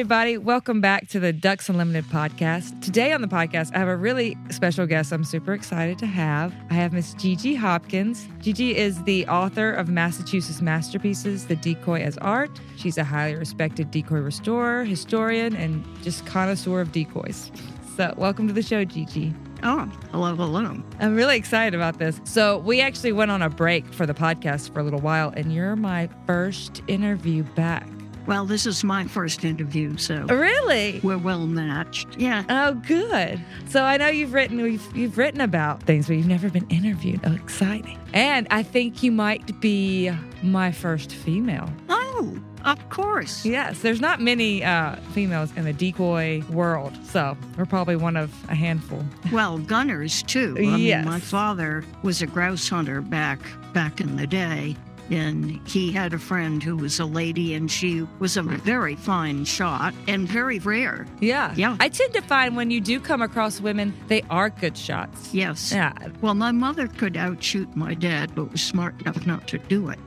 Everybody. Welcome back to the Ducks Unlimited podcast. Today on the podcast, I have a really special guest I'm super excited to have. I have Miss Gigi Hopkins. Gigi is the author of Massachusetts Masterpieces, The Decoy as Art. She's a highly respected decoy restorer, historian, and just connoisseur of decoys. So, welcome to the show, Gigi. Oh, hello, hello. I'm really excited about this. So, we actually went on a break for the podcast for a little while, and you're my first interview back. Well, this is my first interview, so really we're well matched. Yeah. Oh, good. So I know you've written you've, you've written about things, but you've never been interviewed. Oh, exciting! And I think you might be my first female. Oh, of course. Yes, there's not many uh, females in the decoy world, so we're probably one of a handful. Well, gunners too. I yes. Mean, my father was a grouse hunter back back in the day, and he had a friend who was a lady and she was a very fine shot and very rare. Yeah. Yeah. I tend to find when you do come across women, they are good shots. Yes. Yeah. Well, my mother could outshoot my dad, but was smart enough not to do it.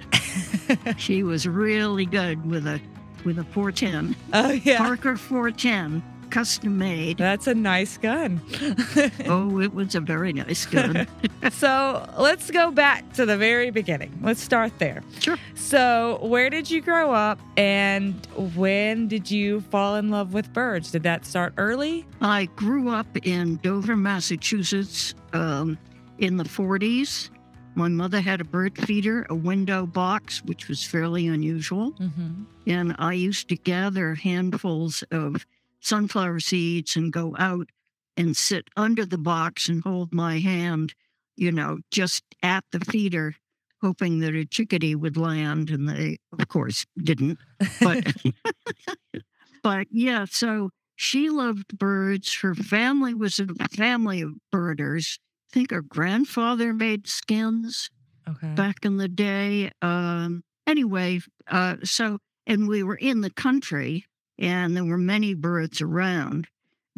she was really good with a with a 410. Oh yeah. Parker 410 custom made. That's a nice gun. oh, it was a very nice gun. so let's go back to the very beginning. Let's start there. Sure. So, where did you grow up and when did you fall in love with birds? Did that start early? I grew up in Dover, Massachusetts um, in the 40s. My mother had a bird feeder, a window box, which was fairly unusual. Mm-hmm. And I used to gather handfuls of sunflower seeds and go out and sit under the box and hold my hand, you know, just at the feeder, hoping that a chickadee would land. And they, of course, didn't. But, but yeah, so she loved birds. Her family was a family of birders. I think her grandfather made skins okay. back in the day. Um, anyway, uh, so, and we were in the country and there were many birds around.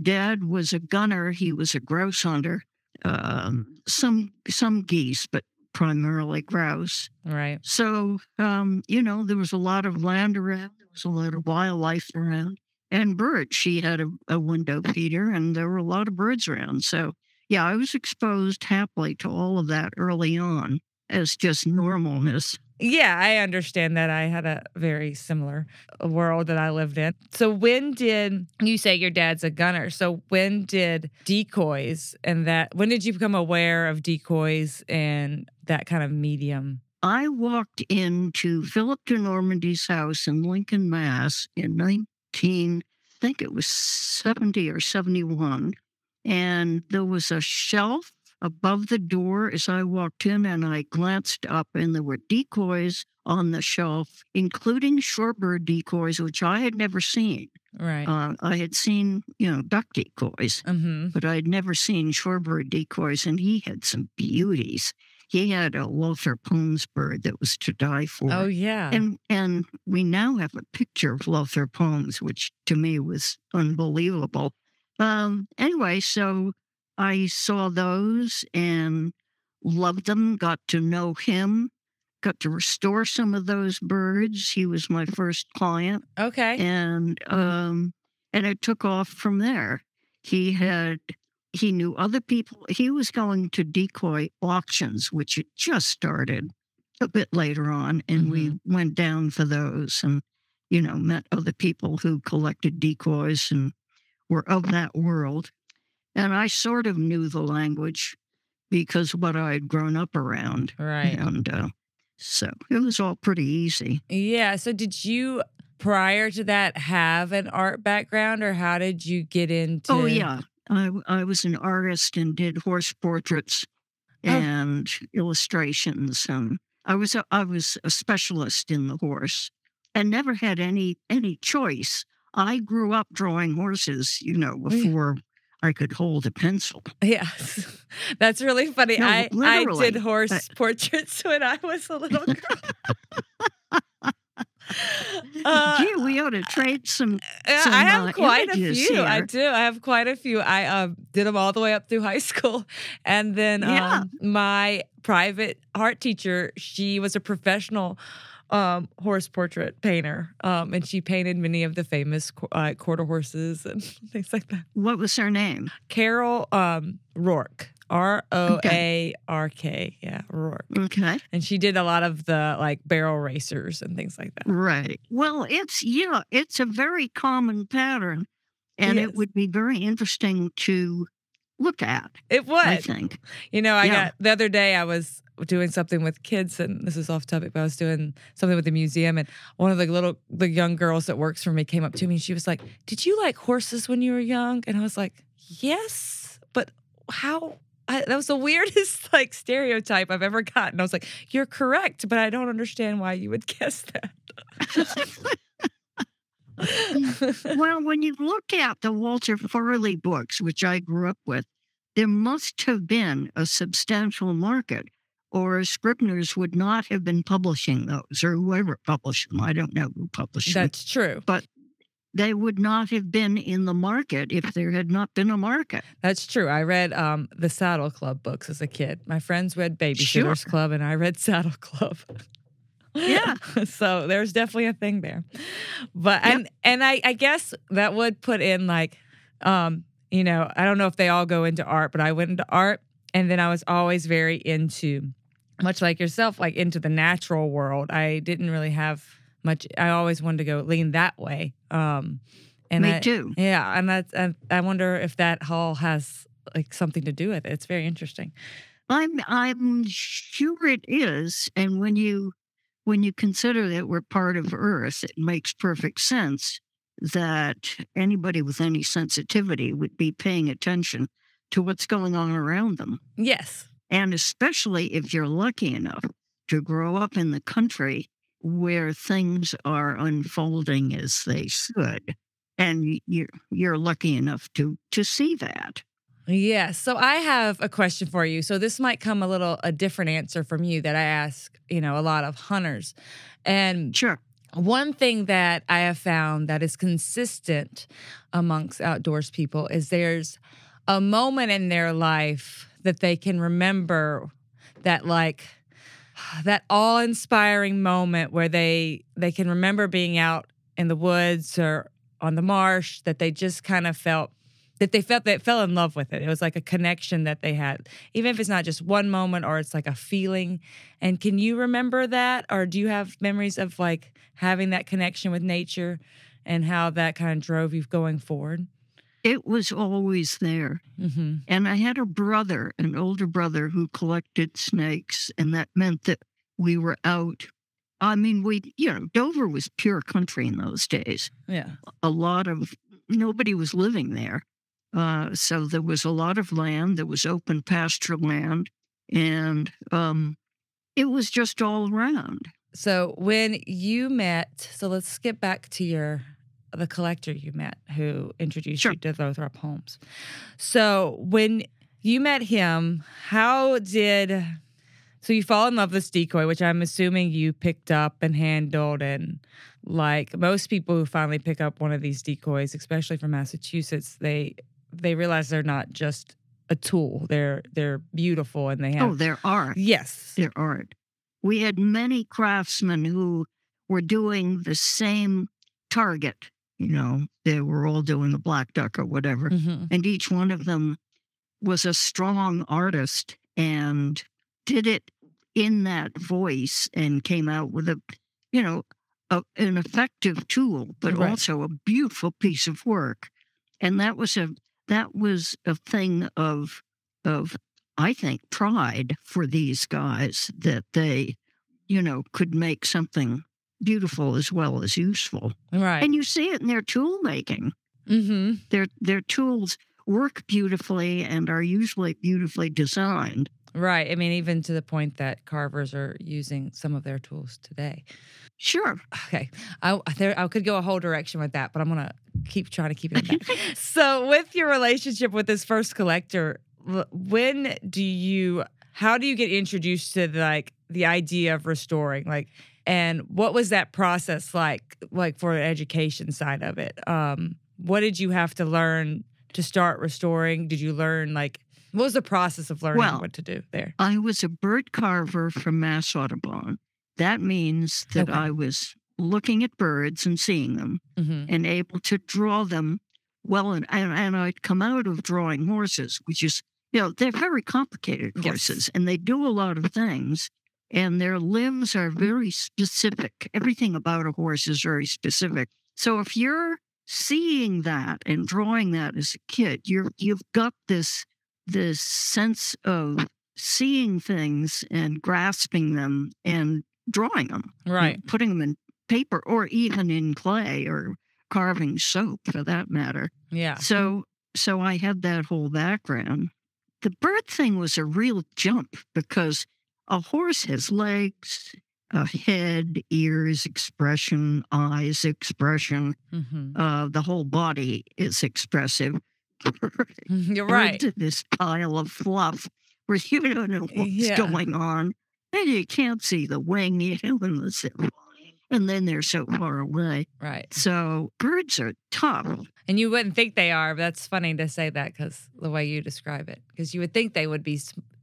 Dad was a gunner. He was a grouse hunter. Um, some some geese, but primarily grouse. Right. So, um, you know, there was a lot of land around, there was a lot of wildlife around, and birds. She had a, a window feeder, and there were a lot of birds around. So, yeah, I was exposed happily to all of that early on as just normalness. Yeah, I understand that. I had a very similar uh, world that I lived in. So, when did you say your dad's a gunner? So, when did decoys and that, when did you become aware of decoys and that kind of medium? I walked into Philip de Normandy's house in Lincoln, Mass in 19, I think it was 70 or 71. And there was a shelf above the door as I walked in, and I glanced up, and there were decoys on the shelf, including shorebird decoys, which I had never seen. Right. Uh, I had seen, you know, duck decoys, mm-hmm. but I had never seen shorebird decoys, and he had some beauties. He had a Lothrop Holmes bird that was to die for. Oh yeah, and and we now have a picture of Lothrop Holmes, which to me was unbelievable. Um, anyway, so I saw those and loved them, got to know him, got to restore some of those birds. He was my first client. Okay. And um and it took off from there. He had he knew other people. He was going to decoy auctions, which had just started a bit later on, and mm-hmm. we went down for those and you know met other people who collected decoys and were of that world. And I sort of knew the language because what I had grown up around. Right. And uh, so it was all pretty easy. Yeah. So did you, prior to that, have an art background or how did you get into? Oh, yeah. I, I was an artist and did horse portraits oh. and oh. illustrations. And I was a, I was a specialist in the horse and never had any any choice. I grew up drawing horses, you know, before I could hold a pencil. Yes, that's really funny. No, I I did horse uh, portraits when I was a little girl. uh, Gee, we ought to trade some. some I have uh, quite a few. Here. I do. I have quite a few. I um, did them all the way up through high school, and then yeah. um, my private art teacher, she was a professional um, horse portrait painter, um, and she painted many of the famous uh, quarter horses and things like that. What was her name? Carol um, Roark. R O A R K. Yeah, Roark. Okay. And she did a lot of the like barrel racers and things like that. Right. Well, it's yeah, it's a very common pattern, and yes. it would be very interesting to look at. It would. I think. You know, I yeah. got the other day. I was doing something with kids, and this is off topic, but I was doing something with the museum, and one of the little the young girls that works for me came up to me, and she was like, "Did you like horses when you were young?" And I was like, "Yes, but how?" I, that was the weirdest like stereotype I've ever gotten. I was like, "You're correct, but I don't understand why you would guess that." well, when you look at the Walter Farley books, which I grew up with, there must have been a substantial market or Scribner's would not have been publishing those, or whoever published them. I don't know who published them. That's true. But they would not have been in the market if there had not been a market. That's true. I read um, the Saddle Club books as a kid. My friends read Babysitter's sure. Club, and I read Saddle Club. Yeah. so there's definitely a thing there. But yep. and and I, I guess that would put in like um, you know, I don't know if they all go into art, but I went into art and then I was always very into much like yourself, like into the natural world. I didn't really have much. I always wanted to go lean that way. Um, and Me I, too. Yeah, and that's. And I wonder if that hall has like something to do with it. It's very interesting. I'm I'm sure it is. And when you when you consider that we're part of Earth, it makes perfect sense that anybody with any sensitivity would be paying attention to what's going on around them. Yes. And especially if you're lucky enough to grow up in the country where things are unfolding as they should. And you're, you're lucky enough to, to see that. Yeah. So I have a question for you. So this might come a little a different answer from you that I ask, you know, a lot of hunters. And sure. One thing that I have found that is consistent amongst outdoors people is there's a moment in their life that they can remember that like that awe-inspiring moment where they they can remember being out in the woods or on the marsh that they just kind of felt that they felt they fell in love with it. It was like a connection that they had, even if it's not just one moment or it's like a feeling. And can you remember that, or do you have memories of like having that connection with nature and how that kind of drove you going forward? It was always there. Mm-hmm. And I had a brother, an older brother, who collected snakes, and that meant that we were out. I mean, we, you know, Dover was pure country in those days. Yeah. A lot of, nobody was living there. Uh, so there was a lot of land, there was open pasture land, and um, it was just all around. So when you met, so let's skip back to your the collector you met who introduced sure. you to Lothrop Holmes. So when you met him, how did so you fall in love with this decoy, which I'm assuming you picked up and handled and like most people who finally pick up one of these decoys, especially from Massachusetts, they they realize they're not just a tool. They're they're beautiful and they have Oh, they're art. Yes. They're art. We had many craftsmen who were doing the same target. You know, they were all doing the black duck or whatever. Mm-hmm. And each one of them was a strong artist and did it in that voice and came out with a, you know, a, an effective tool, but Right. also a beautiful piece of work. And that was a that was a thing of of I think pride for these guys that they, you know, could make something beautiful as well as useful. Right. And you see it in their tool making. mm-hmm. Their their tools work beautifully and are usually beautifully designed. Right. I mean, even to the point that carvers are using some of their tools today. Sure. Okay. I there I could go a whole direction with that, but I'm gonna keep trying to keep it so with your relationship with this first collector, when do you how do you get introduced to the, like the idea of restoring? Like and what was that process like like for the education side of it? Um what did you have to learn to start restoring? Did you learn like what was the process of learning Well, what to do there? I was a bird carver from Mass Audubon. That means that Okay. I was looking at birds and seeing them Mm-hmm. and able to draw them well. And, and, and I'd come out of drawing horses, which is, you know, they're very complicated Yes. horses and they do a lot of things. And their limbs are very specific. Everything about a horse is very specific. So if you're seeing that and drawing that as a kid, you're you've got this this sense of seeing things and grasping them and drawing them, Right. putting them in paper or even in clay or carving soap for that matter. Yeah. So so I had that whole background. The bird thing was a real jump because a horse has legs, a head, ears, expression, eyes, expression. Mm-hmm. Uh, the whole body is expressive. You're right. are this pile of fluff where you don't know what's Yeah. going on, and you can't see the wing, you know, unless they're. And then they're so far away. Right. So birds are tough. And you wouldn't think they are, but that's funny to say that because the way you describe it, because you would think they would be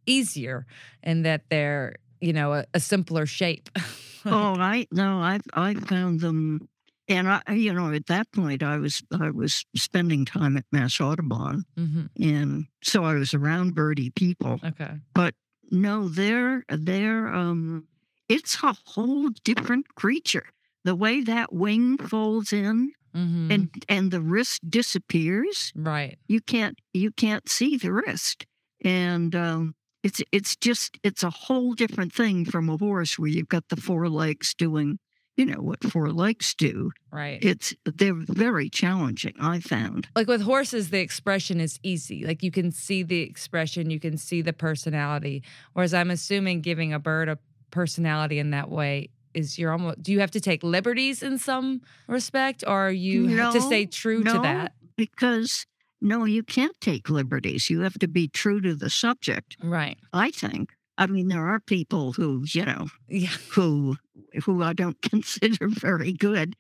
easier and that they're, you know, a, a simpler shape. oh, I no, I I found them, and I you know at that point I was I was spending time at Mass Audubon, hmm and so I was around birdie people. Okay. But no, they're they're um, it's a whole different creature. The way that wing folds in hmm and and the wrist disappears, right. you can't you can't see the wrist, and um, it's it's just it's a whole different thing from a horse where you've got the four legs doing you know what four legs do. Right. It's they're very challenging. I found. like with horses, the expression is easy. Like you can see the expression, you can see the personality. Whereas I'm assuming giving a bird a personality in that way is you're almost do you have to take liberties in some respect or you have to stay No, true to that? because no, you can't take liberties. You have to be true to the subject. Right. I think. I mean, there are people who you know Yeah. who who I don't consider very good.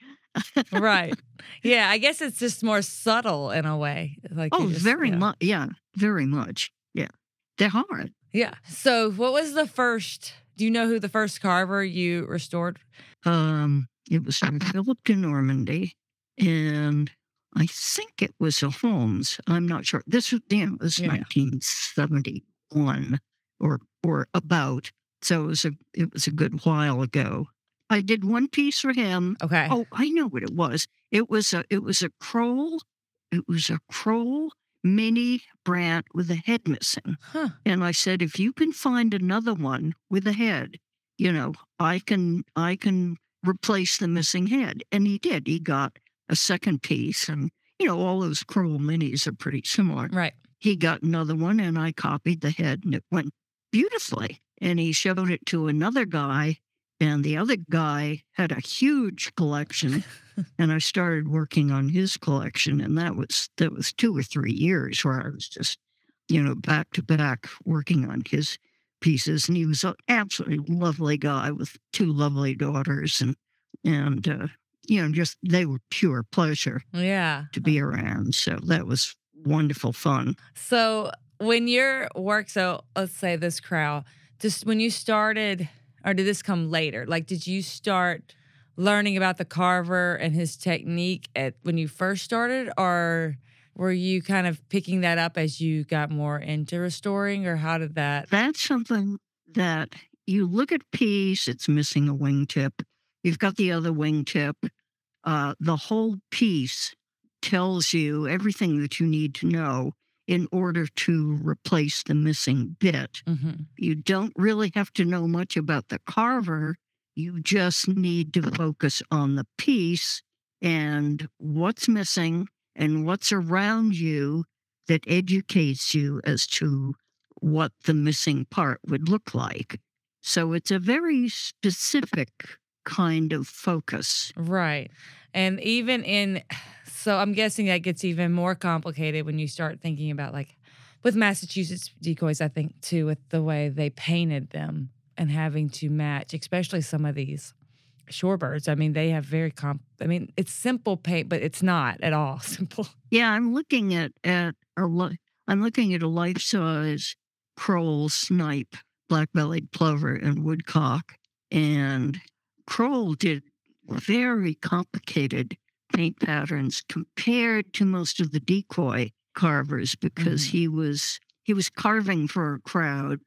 right. Yeah, I guess it's just more subtle in a way. Like Oh, just- very yeah. much. Yeah, very much. Yeah. they're hard. Yeah. So, what was the first? Do you know who the first carver you restored? Um, it was from Philip de Normandy, and I think it was a Holmes. I'm not sure. This was, you know, this was Yeah. 1971 or or about. So it was a it was a good while ago. I did one piece for him. Okay. Oh, I know what it was. It was a it was a Crowell. It was a Crowell mini Brant with a head missing. Huh. And I said, if you can find another one with a head, you know, I can I can replace the missing head. And he did. He got a second piece, and you know, all those Crowell minis are pretty similar. Right. He got another one, and I copied the head, and it went beautifully. And he showed it to another guy, and the other guy had a huge collection. and I started working on his collection, and that was that was two or three years where I was just, you know, back to back working on his pieces. And he was an absolutely lovely guy with two lovely daughters, and and uh, you know, just they were pure pleasure Yeah. to be around. So that was wonderful fun. So when your work, so let's say this crowd, just when you started, or did this come later? Like, did you start learning about the carver and his technique at when you first started, or were you kind of picking that up as you got more into restoring, or how did that? That's something that you look at piece, it's missing a wingtip. You've got the other wingtip. Uh, the whole piece tells you everything that you need to know in order to replace the missing bit. Mm-hmm. You don't really have to know much about the carver. You just need to focus on the piece and what's missing and what's around you that educates you as to what the missing part would look like. So it's a very specific kind of focus. Right. And even in, so I'm guessing that gets even more complicated when you start thinking about like with Massachusetts decoys, I think too, with the way they painted them and having to match, especially some of these shorebirds. I mean, they have very comp, I mean, it's simple paint, but it's not at all simple. Yeah, I'm looking at, at a li- I'm looking at a life size Crowell snipe, black bellied plover, and woodcock. And Crowell did very complicated paint patterns compared to most of the decoy carvers because he was he was carving for a crowd,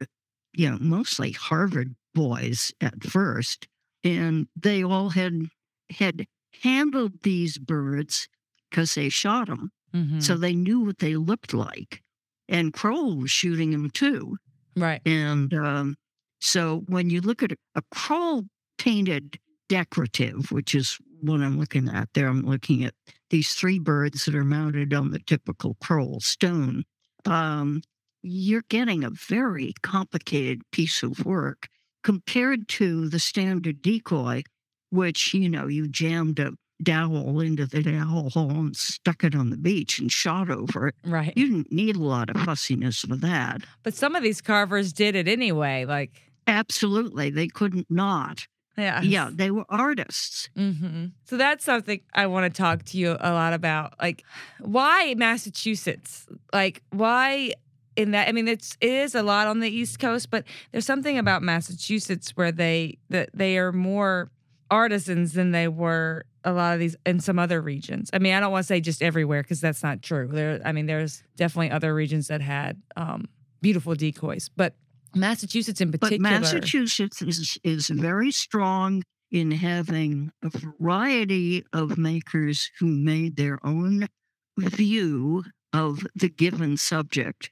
you know, mostly Harvard boys at first, and they all had had handled these birds because they shot them, Mm-hmm. so they knew what they looked like. And Crowell was shooting them too. Right. And um, so when you look at a, a Crowell painted decorative, which is what I'm looking at there, I'm looking at these three birds that are mounted on the typical Crowell stone. Um, you're getting a very complicated piece of work compared to the standard decoy, which, you know, you jammed a dowel into the dowel hole and stuck it on the beach and shot over it. Right. You didn't need a lot of fussiness for that. But some of these carvers did it anyway. Like, Absolutely. They couldn't not. Yeah. Yeah, they were artists. hmm So that's something I want to talk to you a lot about. Like, why Massachusetts? Like, why in that? I mean, it's it is a lot on the East Coast, but there's something about Massachusetts where they that they are more artisans than they were a lot of these in some other regions. I mean, I don't want to say just everywhere because that's not true. There, I mean, there's definitely other regions that had um, beautiful decoys, but Massachusetts in But particular. Massachusetts is, is very strong in having a variety of makers who made their own view of the given subject.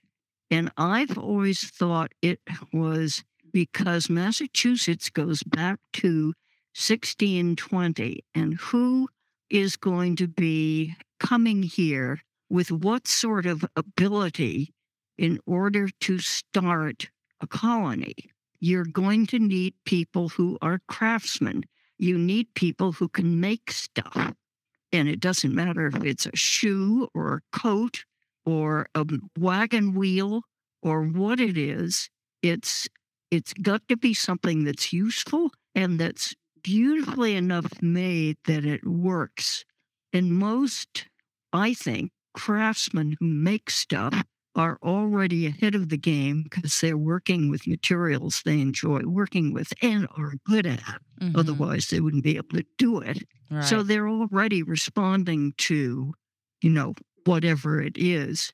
And I've always thought it was because Massachusetts goes back to 1620 and who is going to be coming here with what sort of ability in order to start a colony. You're going to need people who are craftsmen. You need people who can make stuff. And it doesn't matter if it's a shoe or a coat or a wagon wheel or what it is. It's it's got to be something that's useful and that's beautifully enough made that it works. And most, I think, craftsmen who make stuff are already ahead of the game because they're working with materials they enjoy working with and are good at. Mm-hmm. Otherwise, they wouldn't be able to do it. Right. So they're already responding to, you know, whatever it is.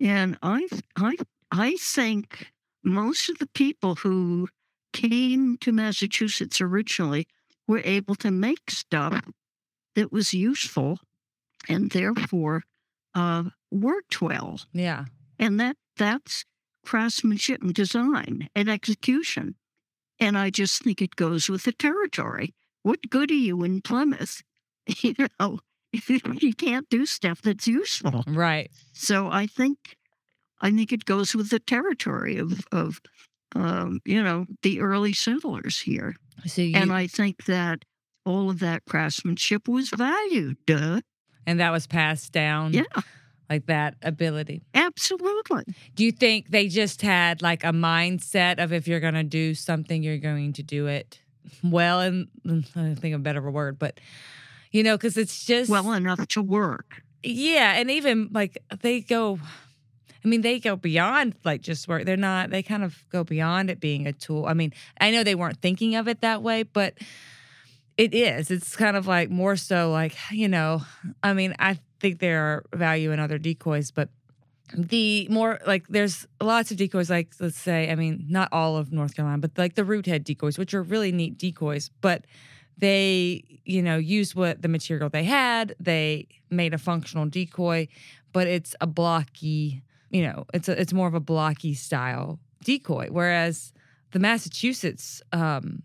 And I, I, I think most of the people who came to Massachusetts originally were able to make stuff that was useful and therefore uh, worked well. Yeah. And that that's craftsmanship and design and execution. And I just think it goes with the territory. What good are you in Plymouth? You know, if you can't do stuff that's useful. Right. So I think I think it goes with the territory of of um, you know the early settlers here. So you, and I think that all of that craftsmanship was valued. Duh. And that was passed down. Yeah like that ability. Absolutely. Do you think they just had like a mindset of if you're going to do something, you're going to do it well? And I think a better word, but you know, because it's just well enough to work. Yeah. And even like they go, I mean, they go beyond like just work. They're not, they kind of go beyond it being a tool. I mean, I know they weren't thinking of it that way, but it is. It's kind of like more so like, you know, I mean, I think there are value in other decoys, but the more like there's lots of decoys, like let's say, I mean, not all of North Carolina, but like the root head decoys, which are really neat decoys, but they, you know, used what the material they had. They made a functional decoy, but it's a blocky, you know, it's a, it's more of a blocky style decoy. Whereas the Massachusetts um,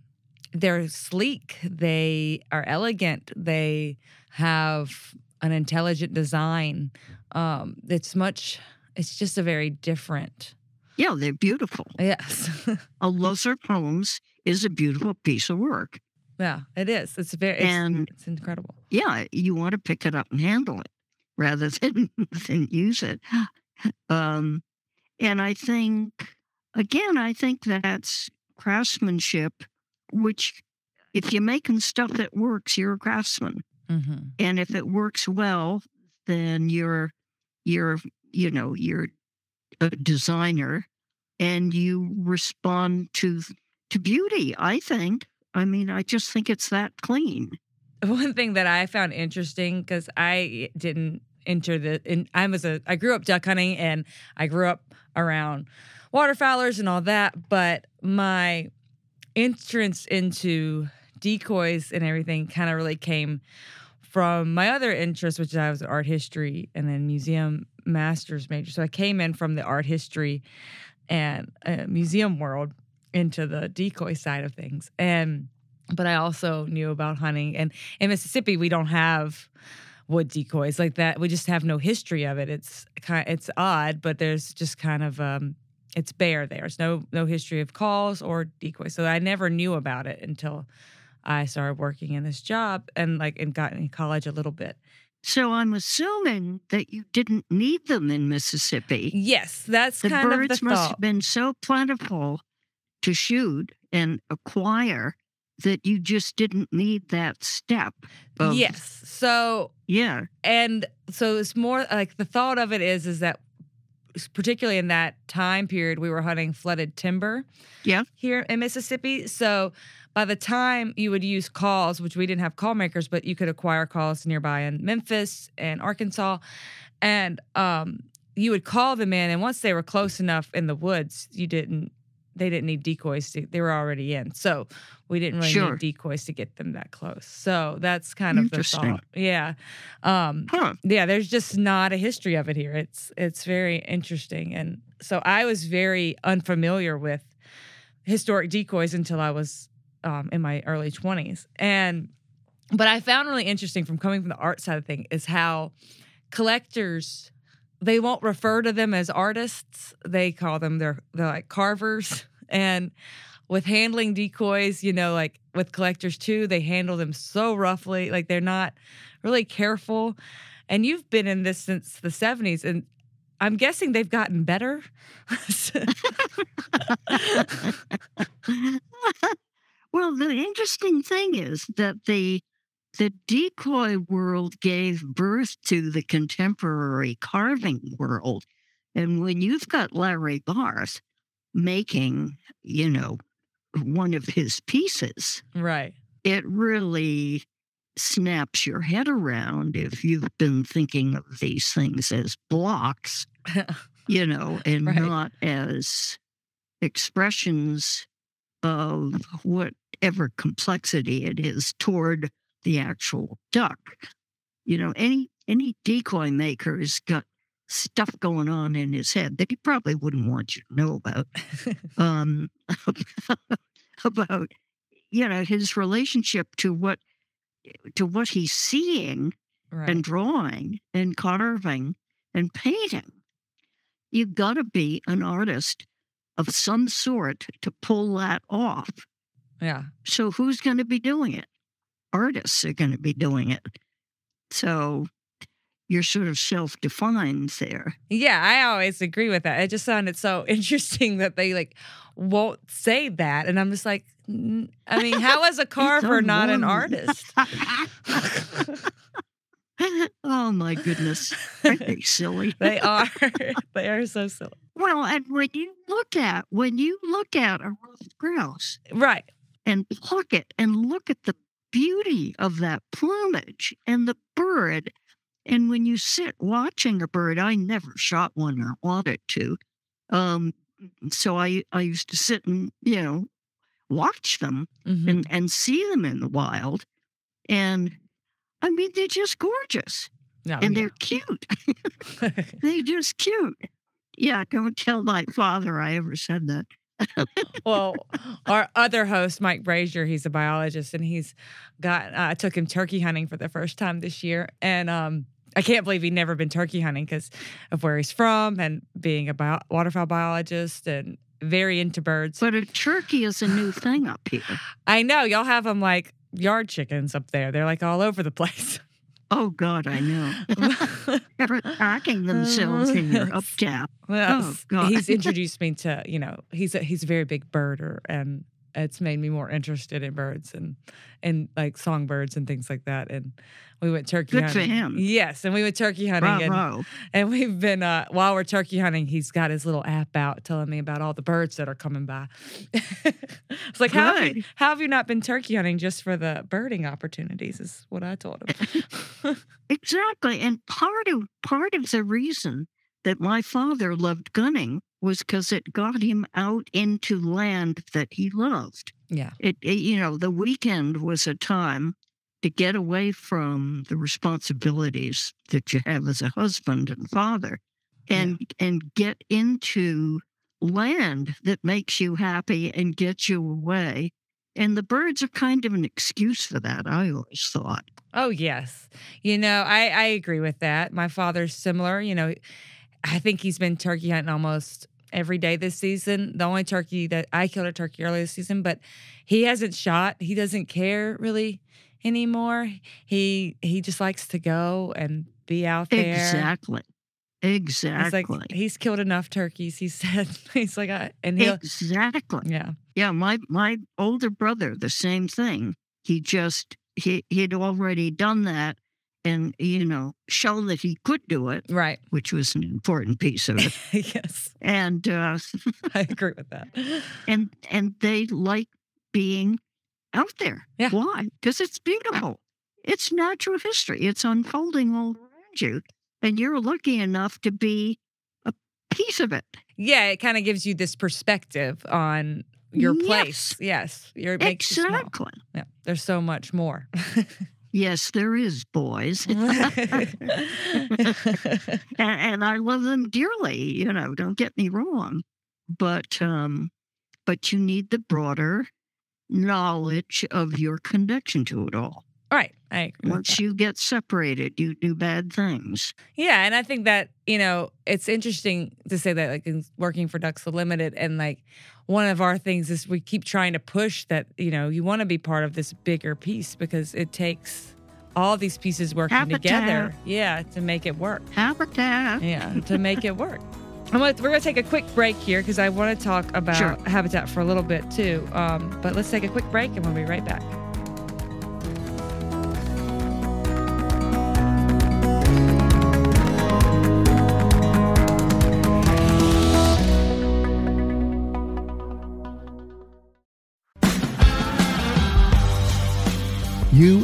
they're sleek, they are elegant, they have an intelligent design. Um, it's much, it's just a very different. Yeah, they're beautiful. Yes. a Lothrop Holmes is a beautiful piece of work. Yeah, it is. It's very, it's, and it's incredible. Yeah, you want to pick it up and handle it rather than, than use it. Um, and I think, again, I think that's craftsmanship which if you're making stuff that works, you're a craftsman. Mm-hmm. And if it works well, then you're you're you know you're a designer and you respond to to beauty i think i mean i just think it's that clean one thing that i found interesting because i didn't enter the in i was a i grew up duck hunting and i grew up around waterfowlers and all that but my entrance into decoys and everything kind of really came from my other interest, which I was art history and then museum master's major. So I came in from the art history and uh, museum world into the decoy side of things. And but I also knew about hunting. And in Mississippi, we don't have wood decoys like that. We just have no history of it. It's kind it's odd, but there's just kind of um, it's bare there. There's no no history of calls or decoys. So I never knew about it until I started working in this job and like and got in college a little bit. So I'm assuming that you didn't need them in Mississippi. Yes, that's the kind birds of the birds must thought. have been so plentiful to shoot and acquire that you just didn't need that step. Of, yes. So yeah, and so it's more like the thought of it is is that particularly in that time period, we were hunting flooded timber. Yeah. Here in Mississippi. So by the time you would use calls, which we didn't have call makers, but you could acquire calls nearby in Memphis and Arkansas. And um, you would call them in. And once they were close enough in the woods, you didn't they didn't need decoys to, they were already in so we didn't really sure. need decoys to get them that close so that's kind of the thought yeah um, huh. yeah there's just not a history of it here it's it's very interesting and so i was very unfamiliar with historic decoys until i was um, in my early 20s and but i found really interesting from coming from the art side of thing is how collectors they won't refer to them as artists. They call them they're they're like carvers. And with handling decoys, you know, like with collectors too, they handle them so roughly. Like they're not really careful. And you've been in this since the 70s and I'm guessing they've gotten better. well, the interesting thing is that the the decoy world gave birth to the contemporary carving world And when you've got Larry Barth making, you know, one of his pieces, right, it really snaps your head around if you've been thinking of these things as blocks, you know, and right. not as expressions of whatever complexity it is toward the actual duck. You know, any any decoy maker has got stuff going on in his head that he probably wouldn't want you to know about. um, about you know his relationship to what to what he's seeing right. and drawing and carving and painting. You've got to be an artist of some sort to pull that off. Yeah. So who's going to be doing it? Artists are going to be doing it. So you're sort of self defined there. Yeah, I always agree with that. It just sounded so interesting that they like won't say that. And I'm just like, I mean, how is a carver not an artist? oh my goodness. are they silly? they are. they are so silly. Well, and when you look at when you look at a ruffed grouse, right, and pluck it and look at the beauty of that plumage and the bird and when you sit watching a bird, I never shot one or wanted to. Um, so I, I used to sit and, you know, watch them mm-hmm. and, and see them in the wild. And I mean, they're just gorgeous. Oh, and yeah. they're cute. they're just cute. Yeah, don't tell my father I ever said that. well, our other host, Mike Brasher, he's a biologist, and he's got. Uh, I took him turkey hunting for the first time this year, and um, I can't believe he'd never been turkey hunting because of where he's from and being a bio- waterfowl biologist and very into birds. But a turkey is a new thing up here. I know. Y'all have them like yard chickens up there. They're like all over the place. Oh God, I know. They're attacking themselves in your up tap. Well, oh God. He's introduced me to, you know, he's a, he's a very big birder and it's made me more interested in birds and and like songbirds and things like that. And we went turkey Good hunting. for him. Yes, and we went turkey hunting. Bravo. And, and we've been uh, while we're turkey hunting, he's got his little app out telling me about all the birds that are coming by. it's like how have, you, how have you not been turkey hunting just for the birding opportunities? Is what I told him. exactly, and part of part of the reason that my father loved gunning was because it got him out into land that he loved. Yeah. It, it, you know, the weekend was a time to get away from the responsibilities that you have as a husband and father and yeah. and get into land that makes you happy and gets you away. And the birds are kind of an excuse for that, I always thought. Oh, yes. You know, I, I agree with that. My father's similar. You know, I think he's been turkey hunting almost every day this season. The only turkey that I killed a turkey early this season, but he hasn't shot. He doesn't care really anymore. He he just likes to go and be out there. Exactly. Exactly. He's like he's killed enough turkeys. He said he's like I, and he exactly. Yeah. Yeah. My my older brother, the same thing. He just he he'd already done that and you know shown that he could do it right. which was an important piece of it. Yes. And uh, i agree with that. and and they like being out there. Yeah. Why? Because it's beautiful. It's natural history. It's unfolding all around you and you're lucky enough to be a piece of it. Yeah it kind of gives you this perspective on your place. Yes, yes. you're exactly you yeah there's so much more Yes, there is, boys. and, and, I love them dearly, you know, don't get me wrong. But um, but you need the broader knowledge of your connection to it all. Right. I agree. Once you get separated, you do bad things. Yeah. And I think that, you know, it's interesting to say that, like, in working for Ducks Unlimited, and like one of our things is we keep trying to push that, you know, you want to be part of this bigger piece because it takes all these pieces working Habitat. together. Yeah. To make it work. Habitat. Yeah. To make it work. Gonna, we're going to take a quick break here because I want to talk about sure. habitat for a little bit too. Um, but let's take a quick break and we'll be right back.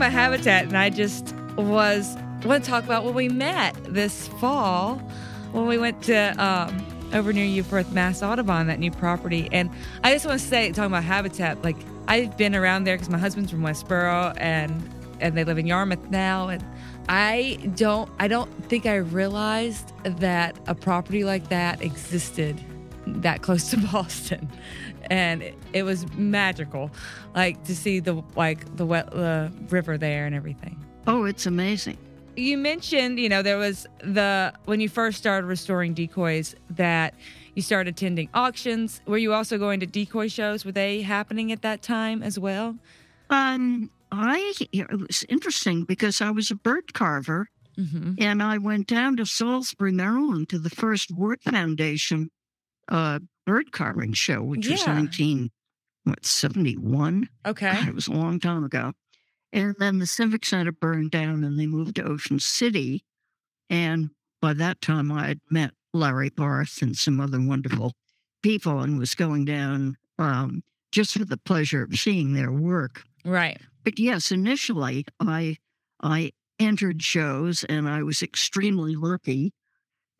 About habitat, and I just was want to talk about when we met this fall when we went to um, over near you for Mass Audubon, that new property. And I just want to say, talking about habitat, like I've been around there because my husband's from Westboro and and they live in Yarmouth now, and I don't I don't think I realized that a property like that existed that close to Boston and it, it, was magical, like to see the like the wet the river there and everything. Oh, it's amazing. You mentioned, you know, there was the when you first started restoring decoys that you started attending auctions. Were you also going to decoy shows? Were they happening at that time as well? Um, I it was interesting because I was a bird carver, mm-hmm. and I went down to Salisbury, Maryland, to the first Ward Foundation uh, bird carving show, which yeah. was 19, what, 71? Okay. God, it was a long time ago. And then the Civic Center burned down and they moved to Ocean City. And by that time, I had met Larry Barth and some other wonderful people and was going down um, just for the pleasure of seeing their work. Right. But yes, initially, I I entered shows and I was extremely lucky.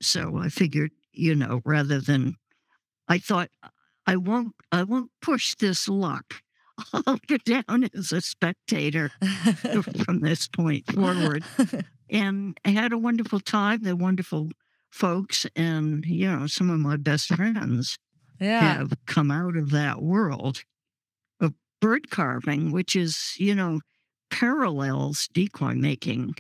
So I figured, you know, rather than I thought I won't I won't push this luck. I'll get down as a spectator from this point forward. And I had a wonderful time. They're wonderful folks, and you know, some of my best friends yeah. have come out of that world of bird carving, which is, you know, parallels decoy making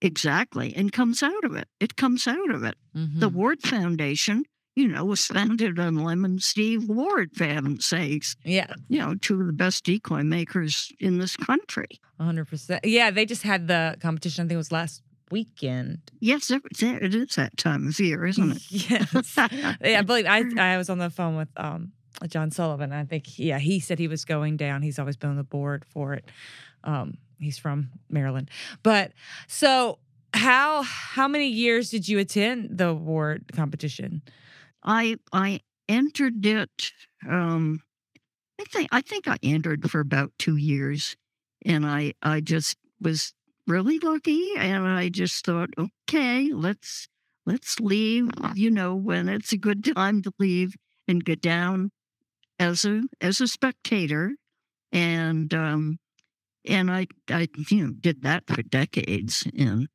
exactly and comes out of it. It comes out of it. Mm-hmm. The Ward Foundation you know, was founded on Lem and Steve Ward, for heaven's sakes. Yeah. You know, two of the best decoy makers in this country. 100%. Yeah, they just had the competition, I think it was last weekend. Yes, it is that time of year, isn't it? yes. yeah, I believe I, I was on the phone with um, John Sullivan. I think, yeah, he said he was going down. He's always been on the board for it. Um, he's from Maryland. But so how how many years did you attend the Ward competition? I I entered it. Um, I think I think I entered for about two years, and I I just was really lucky, and I just thought, okay, let's let's leave. You know, when it's a good time to leave and get down as a as a spectator, and um, and I I you know did that for decades and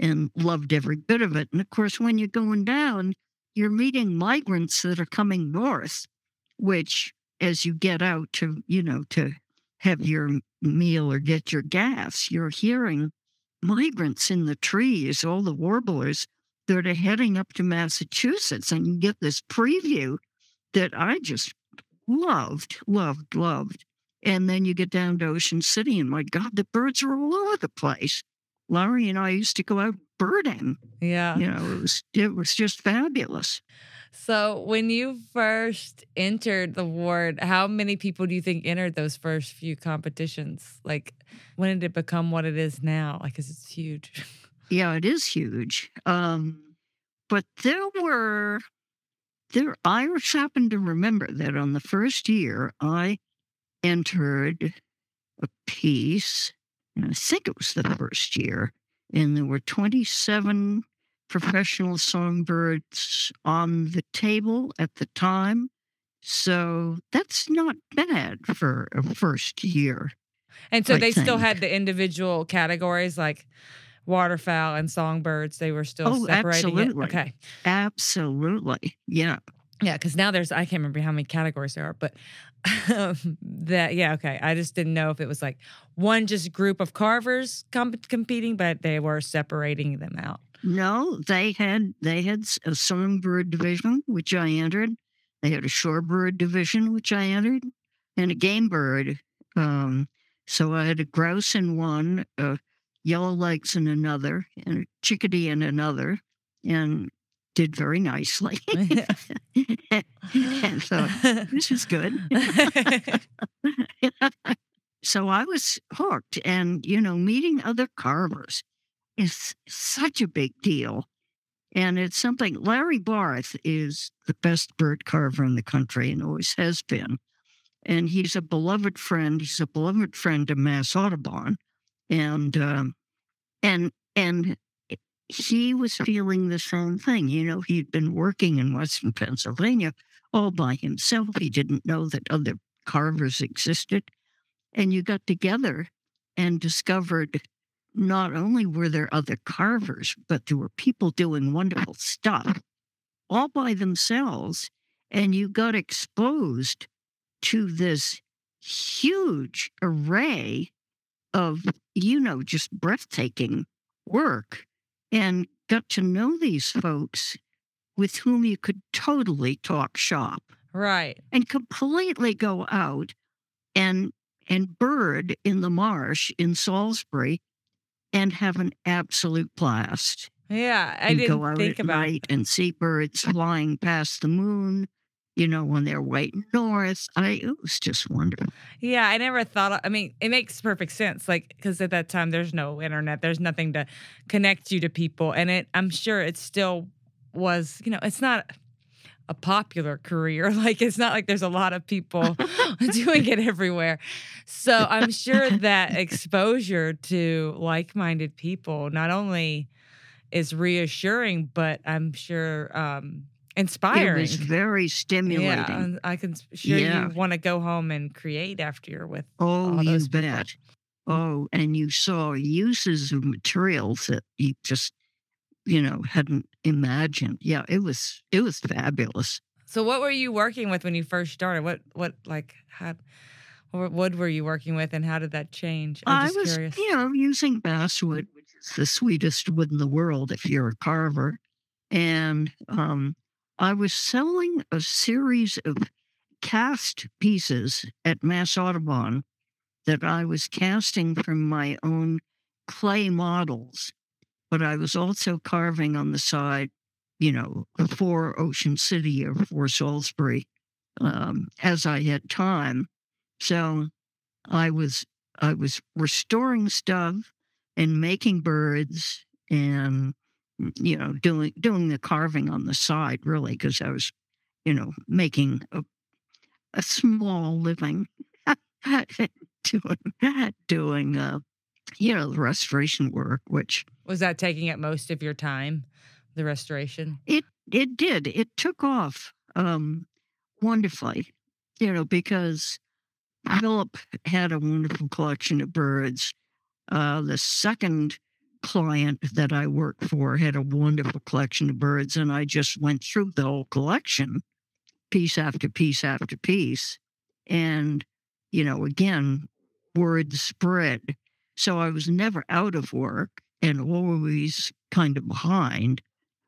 and loved every bit of it. And of course, when you're going down, you're meeting migrants that are coming north, which as you get out to, you know, to have mm. your meal or get your gas, you're hearing migrants in the trees, all the warblers that are heading up to Massachusetts, and you get this preview that I just loved, loved, loved. And then you get down to Ocean City, and my God, the birds are all over the place. Larry and I used to go out birding. Yeah. You know, it was it was just fabulous. So, when you first entered the ward, how many people do you think entered those first few competitions? Like, when did it become what it is now? Like, cause it's huge. Yeah, it is huge. Um, but there were there. I happened to remember that on the first year, I entered a piece, and I think it was the first year, and there were twenty seven professional songbirds on the table at the time. So that's not bad for a first year. And so I they still had the individual categories like waterfowl and songbirds. They were still Oh, separating absolutely. it. Okay. Absolutely. Yeah. Yeah, because now there's I can't remember how many categories there are, but that yeah, okay. I just didn't know if it was like one just group of carvers comp- competing, but they were separating them out. No, they had they had a songbird division, which I entered. They had a shorebird division, which I entered, and a game bird. Um, so I had a grouse in one, a yellow legs in another, and a chickadee in another, and did very nicely. and so this is good. so I was hooked, and you know, meeting other carvers is such a big deal. And it's something Larry Barth is the best bird carver in the country and always has been. And he's a beloved friend. He's a beloved friend of Mass Audubon. And um, and and he was feeling the same thing. You know, he'd been working in Western Pennsylvania all by himself. He didn't know that other carvers existed. And you got together and discovered not only were there other carvers, but there were people doing wonderful stuff all by themselves. And you got exposed to this huge array of, you know, just breathtaking work and got to know these folks with whom you could totally talk shop Right. and completely go out and and bird in the marsh in Salisbury and have an absolute blast. Yeah. I and didn't go out think at about night and see birds flying past the moon, you know, when they're way north. I it was just wonderful. Yeah, I never thought. I mean, it makes perfect sense. Like, because at that time, there's no internet, there's nothing to connect you to people, and it. I'm sure it still was. You know, it's not a popular career. Like, it's not like there's a lot of people doing it everywhere. So I'm sure that exposure to like-minded people not only is reassuring, but I'm sure um, inspiring. It was very stimulating. Yeah, and I can sure Yeah. you want to go home and create after you're with Oh, all you people. bet. Oh, and you saw uses of materials that you just, you know, hadn't imagined. Yeah, it was it was fabulous. So what were you working with when you first started? What what like had what wood were you working with and how did that change? I'm I was, curious. you know, using basswood, which is the sweetest wood in the world if you're a carver. And um, I was selling a series of cast pieces at Mass Audubon that I was casting from my own clay models, but I was also carving on the side, you know, for Ocean City or for Salisbury um, as I had time. So I was I was restoring stuff and making birds and you know doing doing the carving on the side really because I was you know making a a small living doing that. doing uh you know the restoration work which Was that taking up most of your time, the restoration? it it did it took off um wonderfully you know because Philip had a wonderful collection of birds. Uh, the second client that I worked for had a wonderful collection of birds, and I just went through the whole collection, piece after piece after piece. And, you know, again, word spread. So I was never out of work. and always kind of behind,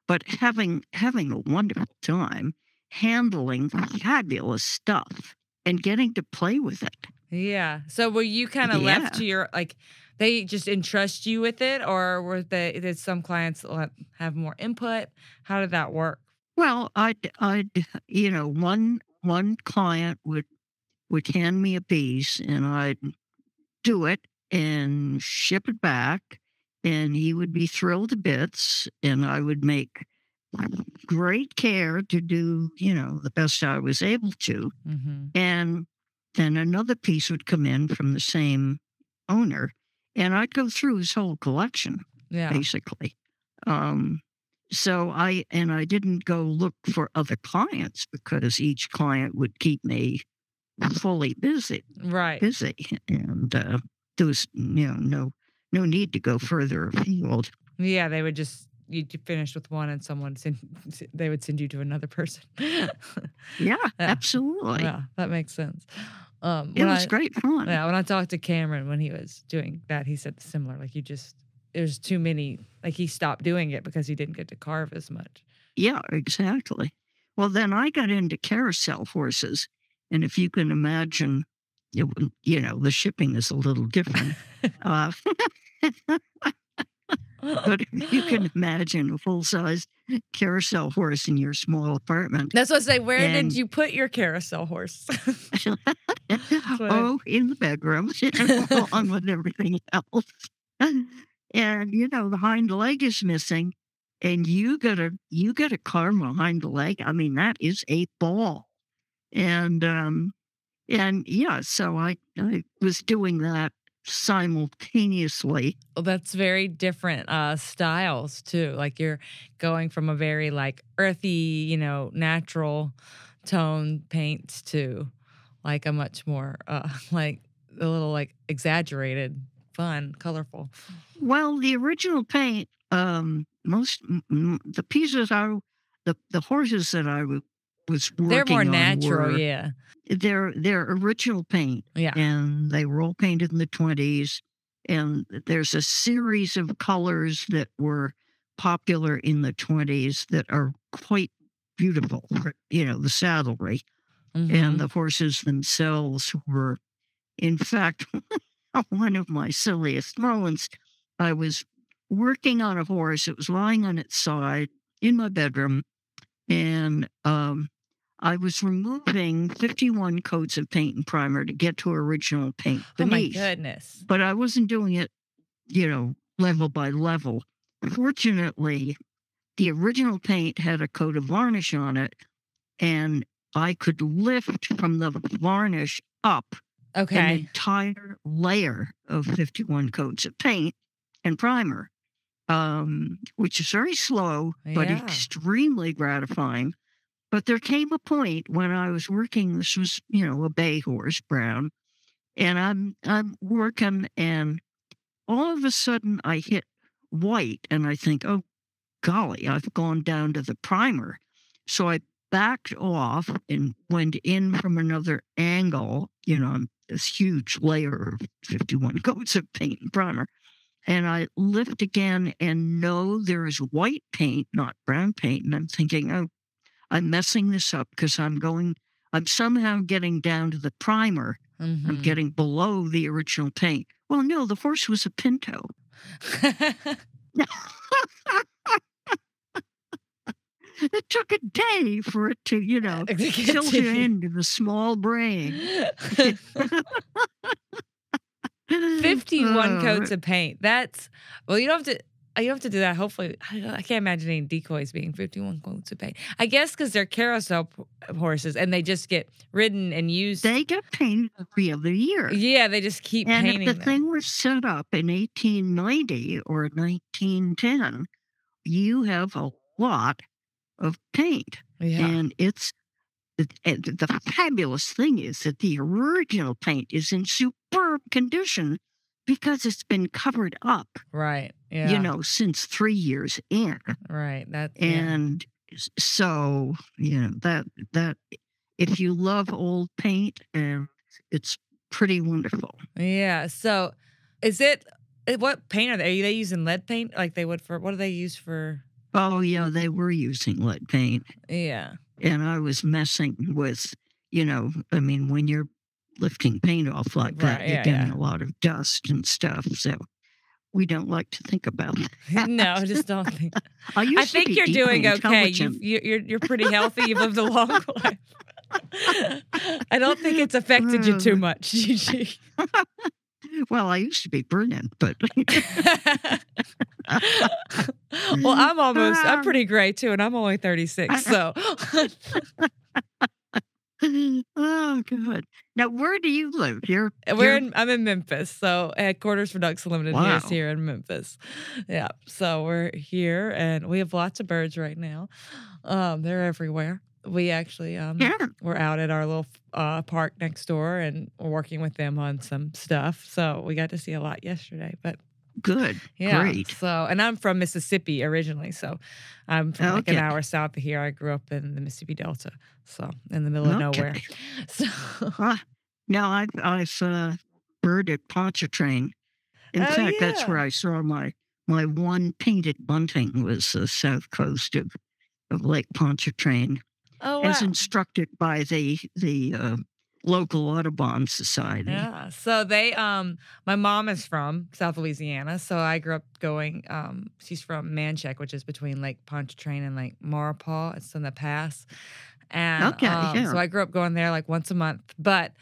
but having having a wonderful time handling fabulous stuff and getting to play with it. Yeah. So were you kind of Yeah. left to your like they just entrust you with it or were they did some clients let- have more input? How did that work? Well, I'd, I'd, you know, one one client would would hand me a piece, and I'd do it and ship it back, and he would be thrilled to bits, and I would make great care to do, you know, the best I was able to, Mm-hmm. and then another piece would come in from the same owner, and I'd go through his whole collection Yeah. basically. Um, so I and I didn't go look for other clients because each client would keep me fully busy, Right. busy, and uh, there was you know no no need to go further afield. Yeah, they would just you finished with one and someone send they would send you to another person. Yeah, absolutely. Yeah, that makes sense. Um, It was I- great fun. Yeah, when I talked to Cameron when he was doing that, he said similar. Like you just there's too many. Like he stopped doing it because he didn't get to carve as much. Yeah, exactly. Well, then I got into carousel horses, and if you can imagine, it, you know, the shipping is a little different. uh, but you can imagine a full size carousel horse in your small apartment. That's what I say. Where And- did you put your carousel horse? oh, in the bedroom, along with everything else. And you know, the hind leg is missing, and you gotta you gotta carve behind the leg. I mean, that is a ball. And um and yeah, so I I was doing that simultaneously. Well, that's very different uh, styles too. Like you're going from a very like earthy, you know, natural tone paints to like a much more uh, like a little like exaggerated, fun, colorful. Well, the original paint, um, most m- m- the pieces are the the horses that I was working They're more natural, were- yeah. They're they're original paint, Yeah. and they were all painted in the twenties. And there's a series of colors that were popular in the twenties that are quite beautiful. You know, the saddlery Mhm. and the horses themselves were, in fact, one of my silliest moments. I was working on a horse. It was lying on its side in my bedroom, and um, I was removing 51 coats of paint and primer to get to original paint oh my goodness. But I wasn't doing it, you know, level by level. Fortunately, the original paint had a coat of varnish on it, and I could lift from the varnish up okay. an entire layer of 51 coats of paint and primer, um, which is very slow, but extremely gratifying. But there came a point when I was working, this was, you know, a bay horse, brown, and I'm I'm working and all of a sudden I hit white and I think, oh golly, I've gone down to the primer. So I backed off and went in from another angle, you know, this huge layer of 51 coats of paint and primer. And I lift again and know there is white paint, not brown paint. And I'm thinking, oh, I'm messing this up because I'm going, I'm somehow getting down to the primer. I'm Mhm. getting below the original paint. Well, no, the horse was a pinto. it took a day for it to, you know, filter into the small brain. 51 Uh, coats of paint. That's well, you don't have to. You have to do that. Hopefully, I, I can't imagine any decoys being 51 coats of paint. I guess because they're carousel p- horses and they just get ridden and used. They get painted every other year. yeah, they just keep And painting if the them. thing was set up in 1890 or 1910, you have a lot of paint. Yeah. And it's the fabulous thing is that the original paint is in superb condition because it's been covered up, right. Yeah. you know, since three years in. Right. That. And s- so, you know, that, that, if you love old paint, and it's pretty wonderful. Yeah. So, is it Eh, What paint are they? Are they using lead paint like they would for? What do they use for? Oh, yeah, they were using lead paint. Yeah. And I was messing with, you know, I mean, when you're lifting paint off like that, Right, you're getting yeah. a lot of dust and stuff. So we don't like to think about that. no, I just don't think. I, I think you're doing okay. You, you, you're you're pretty healthy. You've lived a long life. I don't think it's affected you too um. much, Gigi. well, I used to be brilliant, but well, I'm almost. I'm pretty gray too, and I'm only 36. So oh, good. Now, where do you live? You're we're you're- in. I'm in Memphis. So headquarters for Ducks Unlimited here is Wow. here in Memphis. Yeah. So we're here, and we have lots of birds right now. Um, they're everywhere. We actually um Yeah. we're out at our little uh, park next door, and we're working with them on some stuff. So we got to see a lot yesterday, but. Good. Yeah. Great. So, and I'm from Mississippi originally. So, I'm from like an hour south of here. I grew up in the Mississippi Delta. So, in the middle of nowhere. So, Ah, no, I've I've uh, birded Pontchartrain. In Oh, fact, that's where I saw my my one painted bunting was the south coast of, of Lake Pontchartrain, oh, as instructed by the the uh, local Audubon Society. Yeah. So they um my mom is from South Louisiana. So I grew up going um she's from Manchac, which is between Lake Pontchartrain and Lake Maurepas. It's in the pass. And Okay, um, yeah. so I grew up going there like once a month. But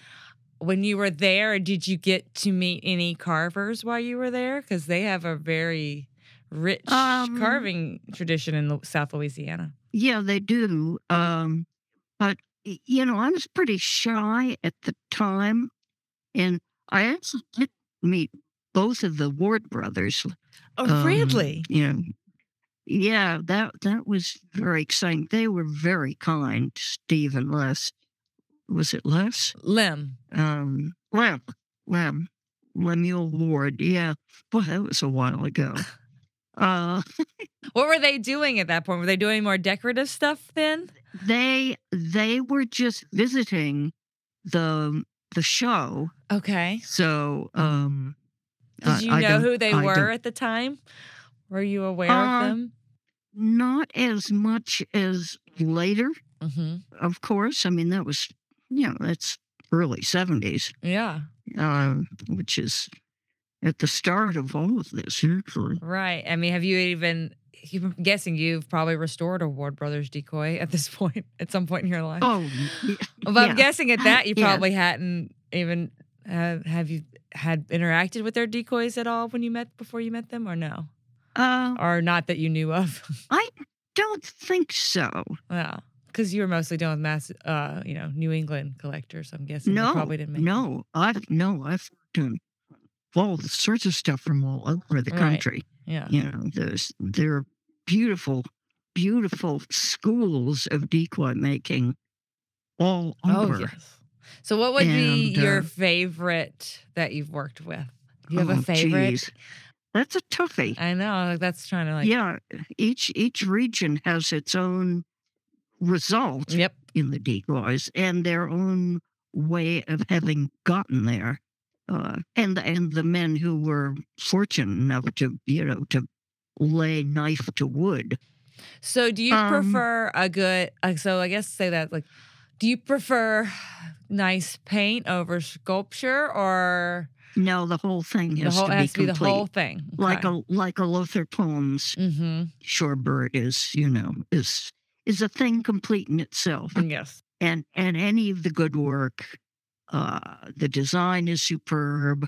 when you were there, did you get to meet any carvers while you were there? Because they have a very rich Um, carving tradition in South Louisiana. Yeah, they do. Um, but you know, I was pretty shy at the time, and I actually did meet both of the Ward brothers. Oh, Um, really? You know, yeah, that that was very exciting. They were very kind, Steve and Les. Was it Les? Lim. Um, Lem, Lem, Lemuel Ward. Yeah, boy, that was a while ago. Uh, What were they doing at that point? Were they doing more decorative stuff then? they they were just visiting the the show. Okay. So, um, Did you I know who they I were don't- at the time? Were you aware Uh, of them? Not as much as later, Mm-hmm. of course. I mean, that was you know that's early seventies, Yeah. um, which is at the start of all of this. Actually, Right. I mean, have you even? I'm guessing you've probably restored a Ward Brothers decoy at this point, at some point in your life. oh, y- But I'm yeah. guessing at that you Yeah. probably hadn't even. Uh, have you had interacted with their decoys at all when you met before you met them, or no, uh, or not that you knew of? I don't think so. yeah, because you were mostly dealing with mass, uh, you know, New England collectors. I'm guessing No, probably didn't make. no, I've no, I've done all sorts of stuff from all over the Right. country. Yeah. You know, there's there are beautiful, beautiful schools of decoy making all over. Oh yes. So, what would be your uh, favorite that you've worked with? Do you have a Oh, favorite? geez. That's a toughie. I know that's trying to like. yeah, each each region has its own result Yep. in the decoys and their own way of having gotten there. Uh, and and the men who were fortunate enough to you know to lay knife to wood. So, do you Um, prefer a good? Uh, so, I guess say that like, do you prefer nice paint over sculpture, or No, the whole thing the has whole to be has to be complete. the whole thing? Like a like a Lothrop Holmes Mm-hmm. shorebird is, you know, is is a thing complete in itself. Yes. And and any of the good work, uh, the design is superb,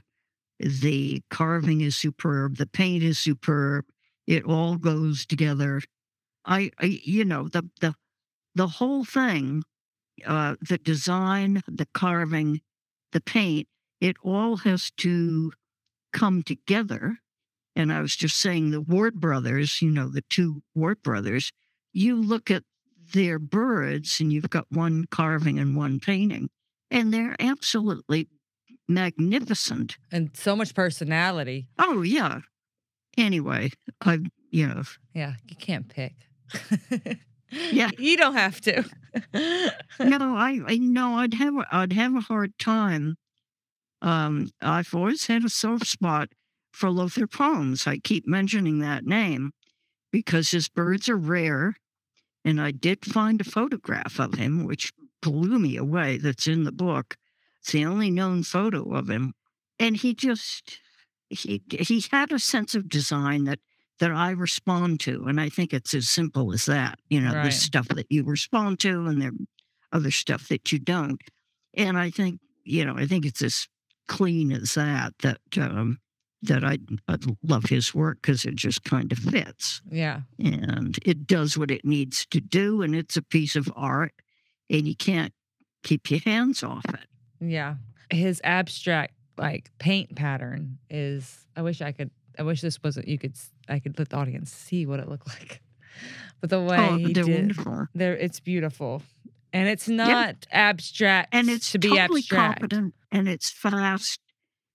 the carving is superb, the paint is superb. It all goes together. I, I you know, the the the whole thing, uh, the design, the carving, the paint, it all has to come together. And I was just saying the Ward brothers, you know, the two Ward brothers, you look at their birds and you've got one carving and one painting, and they're absolutely magnificent. And so much personality. Oh, yeah. Anyway, I, you know, Yeah, you can't pick. Yeah. you don't have to. no, I, I no, I'd have, a- I'd have a hard time. Um, I've always had a soft spot for Lothrop Holmes. I keep mentioning that name because his birds are rare. And I did find a photograph of him, which blew me away, that's in the book. It's the only known photo of him. And he just, he, he had a sense of design that that I respond to. And I think it's as simple as that. You know, Right. there's stuff that you respond to and there other stuff that you don't. And I think, you know, I think it's as clean as that, that, um, that I, I love his work because it just kind of fits Yeah. and it does what it needs to do. And it's a piece of art and you can't keep your hands off it. Yeah. His abstract like paint pattern is I wish I could I wish this wasn't you could I could let the audience see what it looked like. But the oh, way Oh, he they're did wonderful. there it's beautiful. And it's not abstract And it's to be totally abstract. competent and it's fast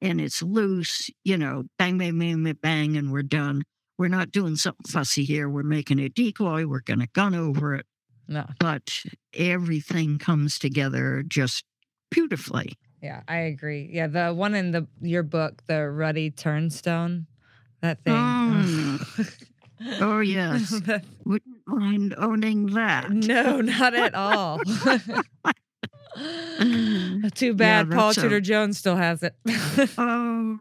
and it's loose, you know, bang, bang, bang, bang, bang, and we're done. We're not doing something fussy here. We're making a decoy. We're going to gun over it. No. But everything comes together just beautifully. Yeah, I agree. Yeah, the one in the your book, the ruddy turnstone, that thing. Mm. Oh, yes. Wouldn't mind owning that. no, not at all. Too bad Yeah, Paul that's a- Tudor Jones still has it. Oh,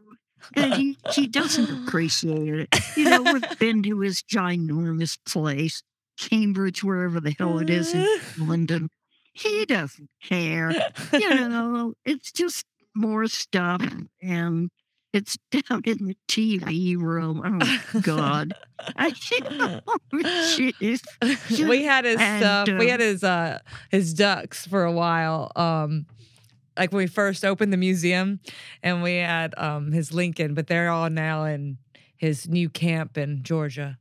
and he, he doesn't appreciate it. You know, we've been to his ginormous place, Cambridge, wherever the hell it is in London. He doesn't care. You know, it's just more stuff and it's down in the TV room. Oh, God. I, jeez. we had his And, stuff. we um, had his uh his ducks for a while. Um like when we first opened the museum and we had um his Lincoln, but they're all now in his new camp in Georgia.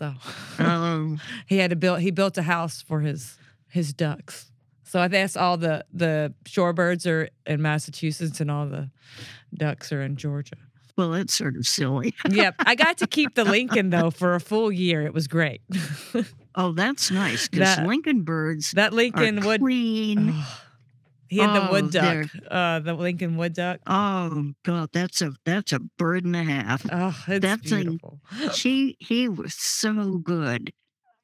So Oh. he had to build he built a house for his his ducks. So I guess all the the shorebirds are in Massachusetts and all the ducks are in Georgia. Well, that's sort of silly. yep. I got to keep the Lincoln though for a full year. It was great. Oh, that's nice because That- Lincoln birds That Lincoln are would clean. He had the Oh, wood duck, uh, the Lincoln wood duck. Oh God, that's a that's a bird and a half. Oh, it's that beautiful. thing, he he was so good,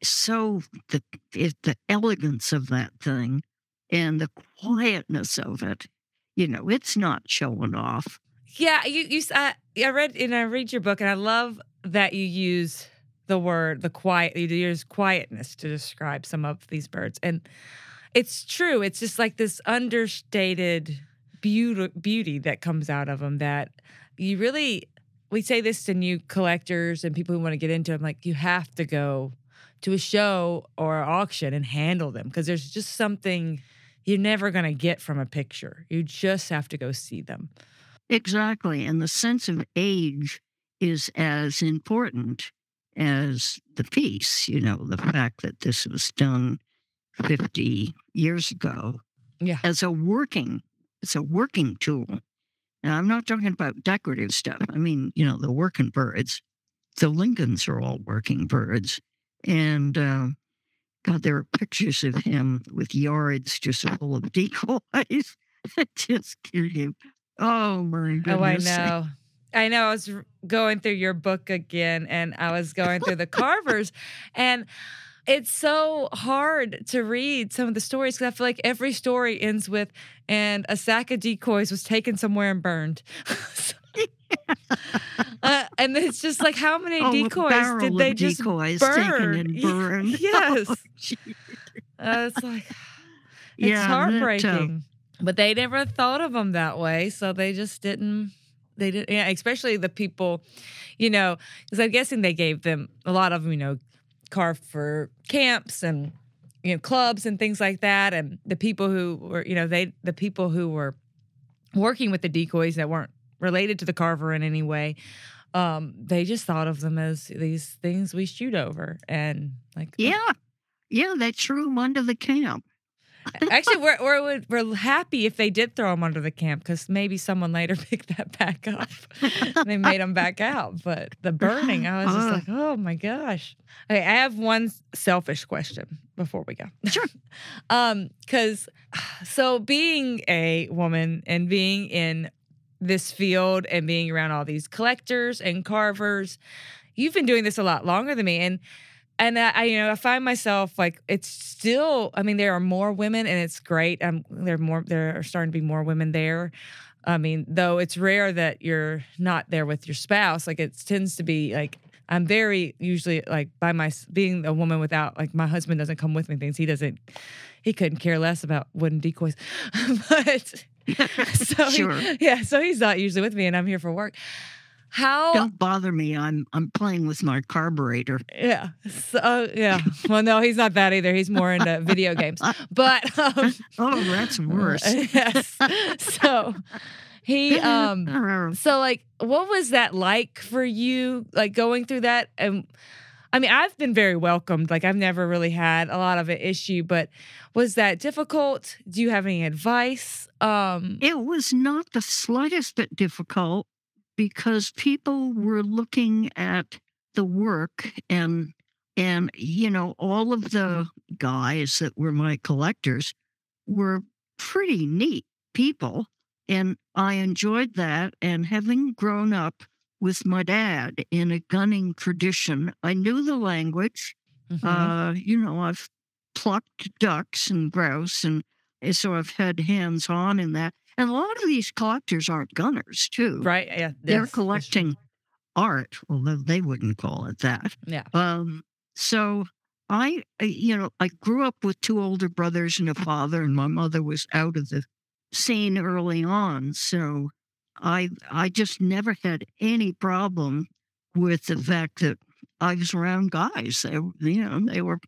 so the it, the elegance of that thing, and the quietness of it. You know, it's not showing off. Yeah, you you I, I read and I read your book and I love that you use the word the quiet you use quietness to describe some of these birds and it's true. It's just like this understated beauty beauty that comes out of them that you really we say this to new collectors and people who want to get into them like you have to go to a show or auction and handle them because there's just something you're never going to get from a picture. You just have to go see them. Exactly, and the sense of age is as important as the piece. You know, the fact that this was done fifty years ago. Yeah. as a working it's a working tool and i'm not talking about decorative stuff i mean you know the working birds the lincolns are all working birds and uh, god there are pictures of him with yards just full of decoys that just you oh my goodness Oh, I know. I know. I was going through your book again and I was going through the carvers and it's so hard to read some of the stories because I feel like every story ends with, and a sack of decoys was taken somewhere and burned. uh, and it's just like, how many Oh, decoys did they just decoys burn? taken and burned. yes. Oh. Uh, it's like, it's Yeah, that, uh, heartbreaking. but they never thought of them that way, so they just didn't. They didn't. Yeah, especially the people, you know, because I'm guessing they gave them a lot of them, you know, carved for camps and you know clubs and things like that, and the people who were, you know, they the people who were working with the decoys that weren't related to the carver in any way. Um, they just thought of them as these things we shoot over, and like, yeah. Yeah they threw them under the camp Actually, we're, we're we're happy if they did throw them under the camp because maybe someone later picked that back up. and they made them back out. But the burning, I was just like, oh my gosh. Okay, I have one selfish question before we go. Sure. um, because so being a woman and being in this field and being around all these collectors and carvers. You've been doing this a lot longer than me, and and I, you know, I find myself like it's still. I mean, there are more women, and it's great. Um, there are more. There are starting to be more women there. I mean, though it's rare that you're not there with your spouse. Like it tends to be like I'm very usually like by my being a woman without like my husband doesn't come with me things. He doesn't. He couldn't care less about wooden decoys, but so Sure. he- yeah. So he's not usually with me, and I'm here for work. How Don't bother me. I'm I'm playing with my carburetor. Yeah. So uh, yeah. Well, no, he's not that either. He's more into video games. But um, Oh, that's worse. yes. So he um so like what was that like for you like going through that and I mean I've been very welcomed like I've never really had a lot of an issue but was that difficult do you have any advice um It was not the slightest bit difficult because people were looking at the work and and you know all of the guys that were my collectors were pretty neat people and I enjoyed that and having grown up with my dad in a gunning tradition I knew the language mhm. uh, you know, I've plucked ducks and grouse, and eh, so I've had hands on in that. And a lot of these collectors aren't gunners, too. right yeah They're yes, collecting art, although they wouldn't call it that. yeah Um, so I, uh, you know, I grew up with two older brothers and a father, and my mother was out of the scene early on. So I, I just never had any problem with the fact that I was around guys. They, you know, they were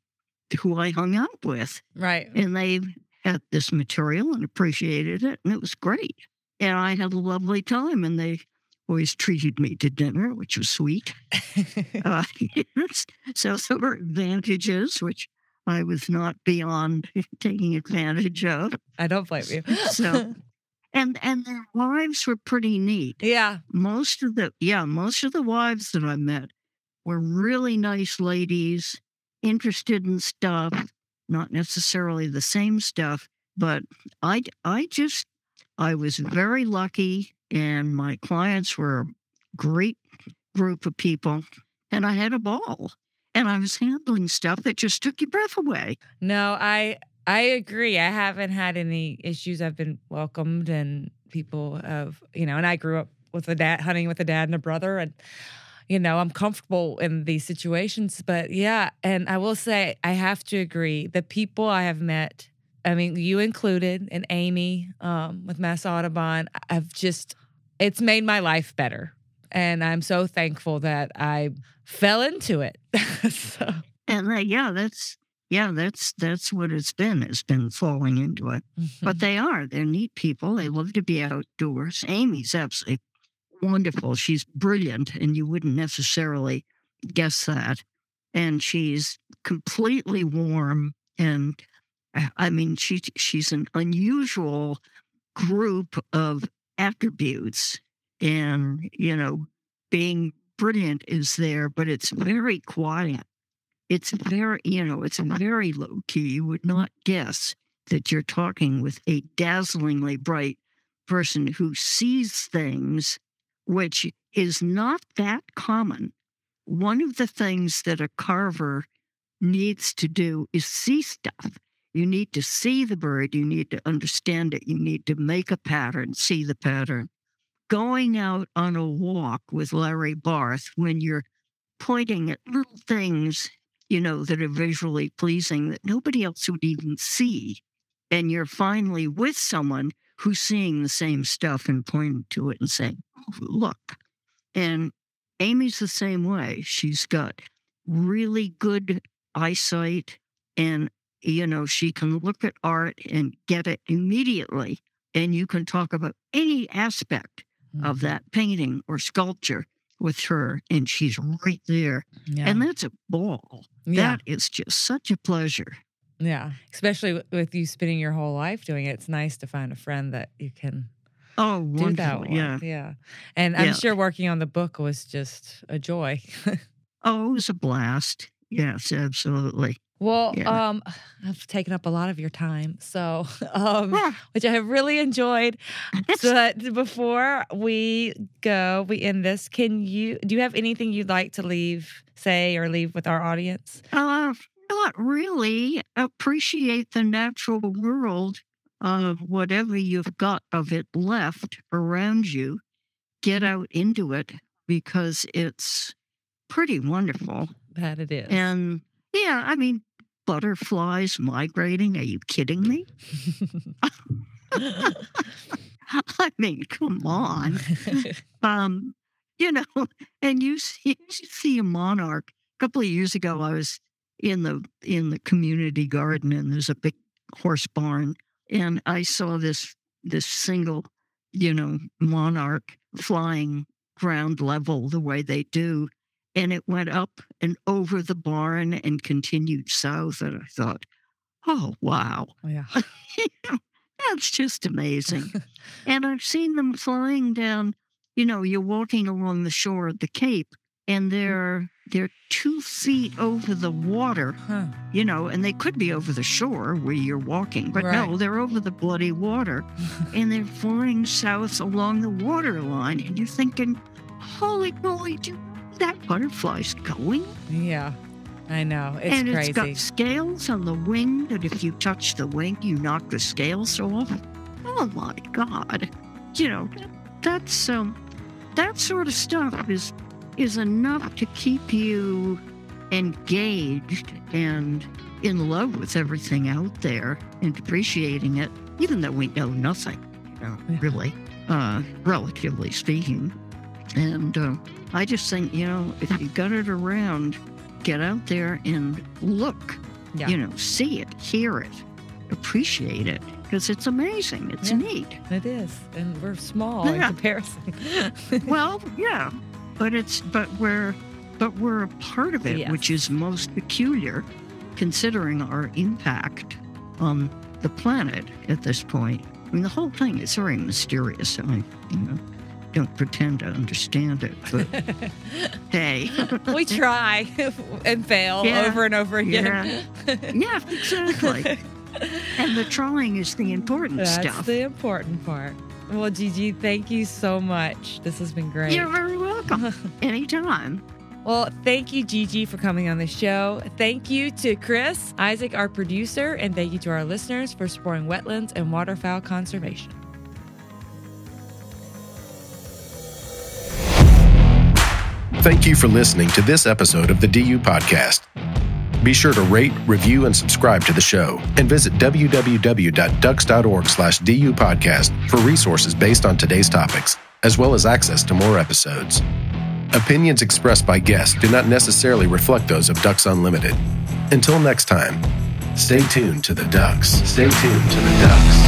who I hung out with, right and they had this material and appreciated it, and it was great. And I had a lovely time, and they always treated me to dinner, which was sweet. Uh, so there were advantages, which I was not beyond taking advantage of. I don't blame you So- And and their wives were pretty neat. yeah Most of the yeah, most of the wives that I met were really nice ladies, interested in stuff, not necessarily the same stuff, but I I just I was very lucky and my clients were a great group of people and I had a ball. And I was handling stuff that just took your breath away. No, I I agree. I haven't had any issues. I've been welcomed and people have, you know, and I grew up with a dad hunting with a dad and a brother and you know, I'm comfortable in these situations, but yeah, and I will say I have to agree. The people I have met, I mean, you included and Amy um, with Mass Audubon, I've just it's made my life better. And I'm so thankful that I fell into it. so And uh, yeah, that's yeah, that's that's what it's been. It's been falling into it. But they are. They're neat people. They love to be outdoors. Amy's absolutely wonderful. She's brilliant, and you wouldn't necessarily guess that. And she's completely warm. And uh, I mean, she she's an unusual group of attributes. And, you know, being brilliant is there, but it's very quiet. It's very, you know, it's very low key. You would not guess that you're talking with a dazzlingly bright person who sees things, which is not that common. One of the things that a carver needs to do is see stuff. You need to see the bird, you need to understand it, you need to make a pattern, see the pattern. Going out on a walk with Larry Barth when you're pointing at little things, you know, that are visually pleasing that nobody else would even see. And you're finally with someone who's seeing the same stuff and pointing to it and saying, oh, look. And Amy's the same way. She's got really good eyesight and, you know, she can look at art and get it immediately. And you can talk about any aspect of mm-hmm. that painting or sculpture with her, and she's right there. Yeah. And that's a ball. Yeah. That is just such a pleasure. Yeah, especially with- with you spending your whole life doing it, it's nice to find a friend that you can Oh, do that wonderful. with. Yeah. yeah. And I'm Yeah. sure working on the book was just a joy. Oh, it was a blast. Yes, absolutely. Well, Yeah. um, I've taken up a lot of your time, so um, which I have really enjoyed. but before we go, we end this. Can you do you have anything you'd like to leave, say, or leave with our audience? Uh, not really. Appreciate the natural world of whatever you've got of it left around you. Get out into it because it's pretty wonderful. That it is. And yeah, I mean, butterflies migrating. Are you kidding me? I mean, come on. um, you know, and you see, you see a monarch. A couple of years ago, I was in the in the community garden, and there's a big horse barn, and I saw this this single, you know, monarch flying ground level the way they do, and it went up and over the barn and continued south, and I thought, oh wow, oh, yeah, that's just amazing. and I've seen them flying down. You know, you're walking along the shore of the Cape, and they're they're two feet over the water. Huh. You know, and they could be over the shore where you're walking, but Right. no, they're over the bloody water, and they're flying south along the water line, and you're thinking, "Holy moly, do that butterfly's going?" Yeah, I know. It's and crazy. it's got scales on the wing that if you touch the wing, you knock the scales off. Oh my God. You know, that's um that sort of stuff is is enough to keep you engaged and in love with everything out there and appreciating it, even though we know nothing, you know, really, uh, relatively speaking. And uh, I just think, you know, if you got it around, get out there and look, Yeah. you know, see it, hear it, appreciate it, because it's amazing. It's Yeah. neat. It is, and we're small in comparison. well, yeah, but it's but we're but we're a part of it, Yes. which is most peculiar, considering our impact on the planet at this point. I mean, the whole thing is very mysterious. I, mean, you know, don't pretend to understand it, but hey, we try and fail Yeah. over and over again. yeah, exactly. and the trying is the important That's stuff. the important part. Well, Gigi, thank you so much. This has been great. You're very welcome. Anytime. Well, thank you, Gigi, for coming on the show. Thank you to Chris, Isaac, our producer, and thank you to our listeners for supporting wetlands and waterfowl conservation. Thank you for listening to this episode of the DU Podcast. Be sure to rate, review, and subscribe to the show, and visit www.ducks.org slash for resources based on today's topics, as well as access to more episodes. Opinions expressed by guests do not necessarily reflect those of Ducks Unlimited. Until next time, stay tuned to the Ducks. Stay tuned to the Ducks.